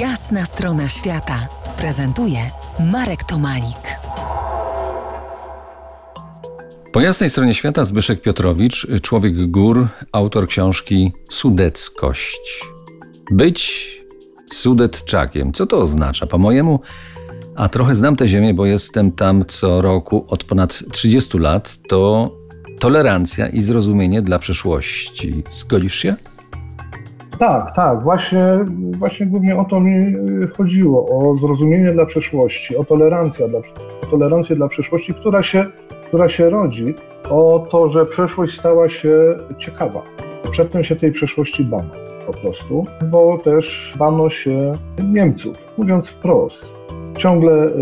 Jasna strona świata prezentuje Marek Tomalik. Po jasnej stronie świata Zbyszek Piotrowicz, człowiek gór, autor książki Sudeckość. Być Sudetczakiem. Co to oznacza? Po mojemu, a trochę znam tę ziemię, bo jestem tam co roku od ponad 30 lat, to tolerancja i zrozumienie dla przeszłości. Zgodzisz się? Tak, tak. Właśnie, właśnie głównie o to mi chodziło. O zrozumienie dla przeszłości, o tolerancję dla, o tolerancję dla przeszłości, która się, która się rodzi, o to, że przeszłość stała się ciekawa. Przedtem się tej przeszłości bano po prostu, bo też bano się Niemców, mówiąc wprost. Ciągle y,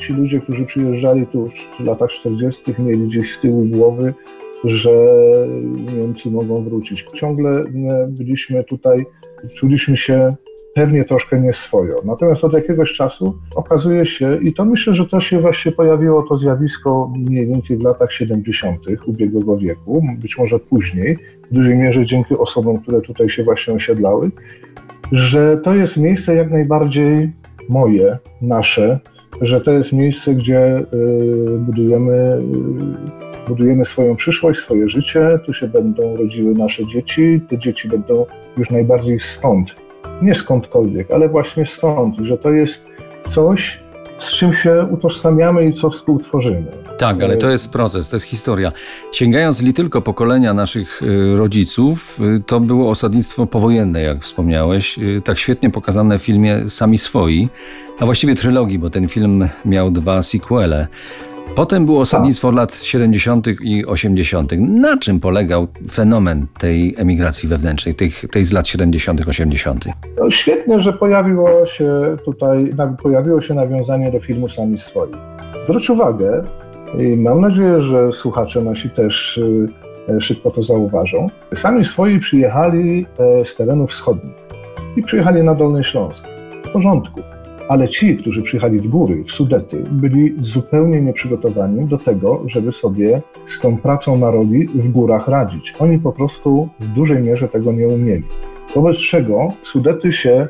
ci ludzie, którzy przyjeżdżali tu w latach 40., mieli gdzieś z tyłu głowy, że Niemcy mogą wrócić. Ciągle y, byliśmy tutaj, czuliśmy się pewnie troszkę nieswojo. Natomiast od jakiegoś czasu okazuje się, i to myślę, że to się właśnie pojawiło to zjawisko mniej więcej w latach 70. ubiegłego wieku, być może później, w dużej mierze dzięki osobom, które tutaj się właśnie osiedlały, że to jest miejsce jak najbardziej moje, nasze, że to jest miejsce, gdzie y, budujemy, y, budujemy swoją przyszłość, swoje życie, tu się będą rodziły nasze dzieci, te dzieci będą już najbardziej stąd, nie skądkolwiek, ale właśnie stąd, że to jest coś, z czym się utożsamiamy i co współtworzymy. Tak, ale to jest proces, to jest historia. Sięgając li tylko pokolenia naszych y, rodziców, y, to było osadnictwo powojenne, jak wspomniałeś, y, tak świetnie pokazane w filmie Sami Swoi, a właściwie trylogii, bo ten film miał dwa sequele. Potem było osadnictwo lat 70. i 80. Na czym polegał fenomen tej emigracji wewnętrznej, tych, tej z lat 70., 80.? No, świetnie, że pojawiło się tutaj, pojawiło się nawiązanie do filmu Sami Swoi. Zwróć uwagę, i mam nadzieję, że słuchacze nasi też e, szybko to zauważą. Sami swoi przyjechali e, z terenów wschodnich i przyjechali na Dolny Śląsk. W porządku. Ale ci, którzy przyjechali w góry, w Sudety, byli zupełnie nieprzygotowani do tego, żeby sobie z tą pracą na roli w górach radzić. Oni po prostu w dużej mierze tego nie umieli. Wobec czego Sudety się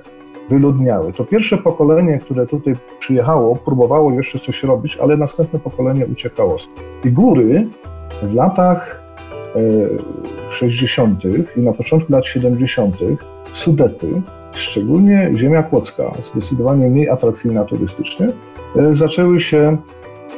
wyludniały. To pierwsze pokolenie, które tutaj przyjechało, próbowało jeszcze coś robić, ale następne pokolenie uciekało. I góry w latach 60. E, i na początku lat 70. Sudety, szczególnie ziemia kłodzka, zdecydowanie mniej atrakcyjna turystycznie, e, zaczęły się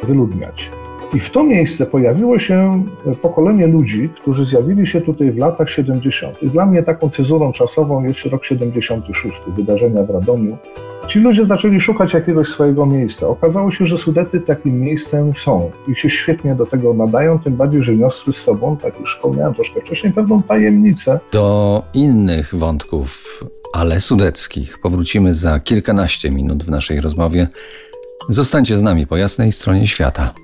wyludniać. I w to miejsce pojawiło się pokolenie ludzi, którzy zjawili się tutaj w latach 70. Dla mnie taką cezurą czasową jest rok 76, wydarzenia w Radomiu. Ci ludzie zaczęli szukać jakiegoś swojego miejsca. Okazało się, że Sudety takim miejscem są i się świetnie do tego nadają, tym bardziej, że niosły z sobą, tak już wspomniałem troszkę wcześniej, pewną tajemnicę. Do innych wątków, ale sudeckich, powrócimy za kilkanaście minut w naszej rozmowie. Zostańcie z nami po jasnej stronie świata.